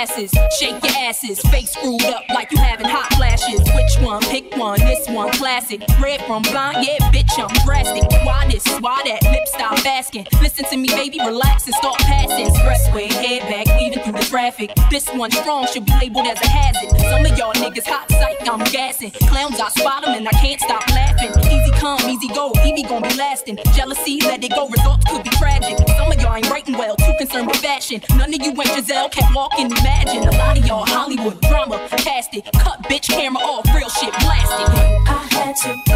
Shake your asses, face screwed up like you having hot flashes. Which one? Pick one. This one, classic. Red from blind, yeah, bitch, I'm drastic. Why this? Why that? Lip stop asking. Listen to me, baby, relax and start passing. Expressway, head back, weaving through the traffic. This one strong should be labeled as a hazard. Some of y'all niggas hot psych, I'm gassing. Clowns, I spot them and I can't stop laughing. Easy come, easy go, Eve gon' be lasting. Jealousy, let it go, results could be tragic. Some of y'all ain't writing well, too concerned with fashion. None of you ain't Giselle, can't walk and imagine. A lot of y'all Hollywood drama, cast it. Cut bitch camera off, real shit blasted. I had to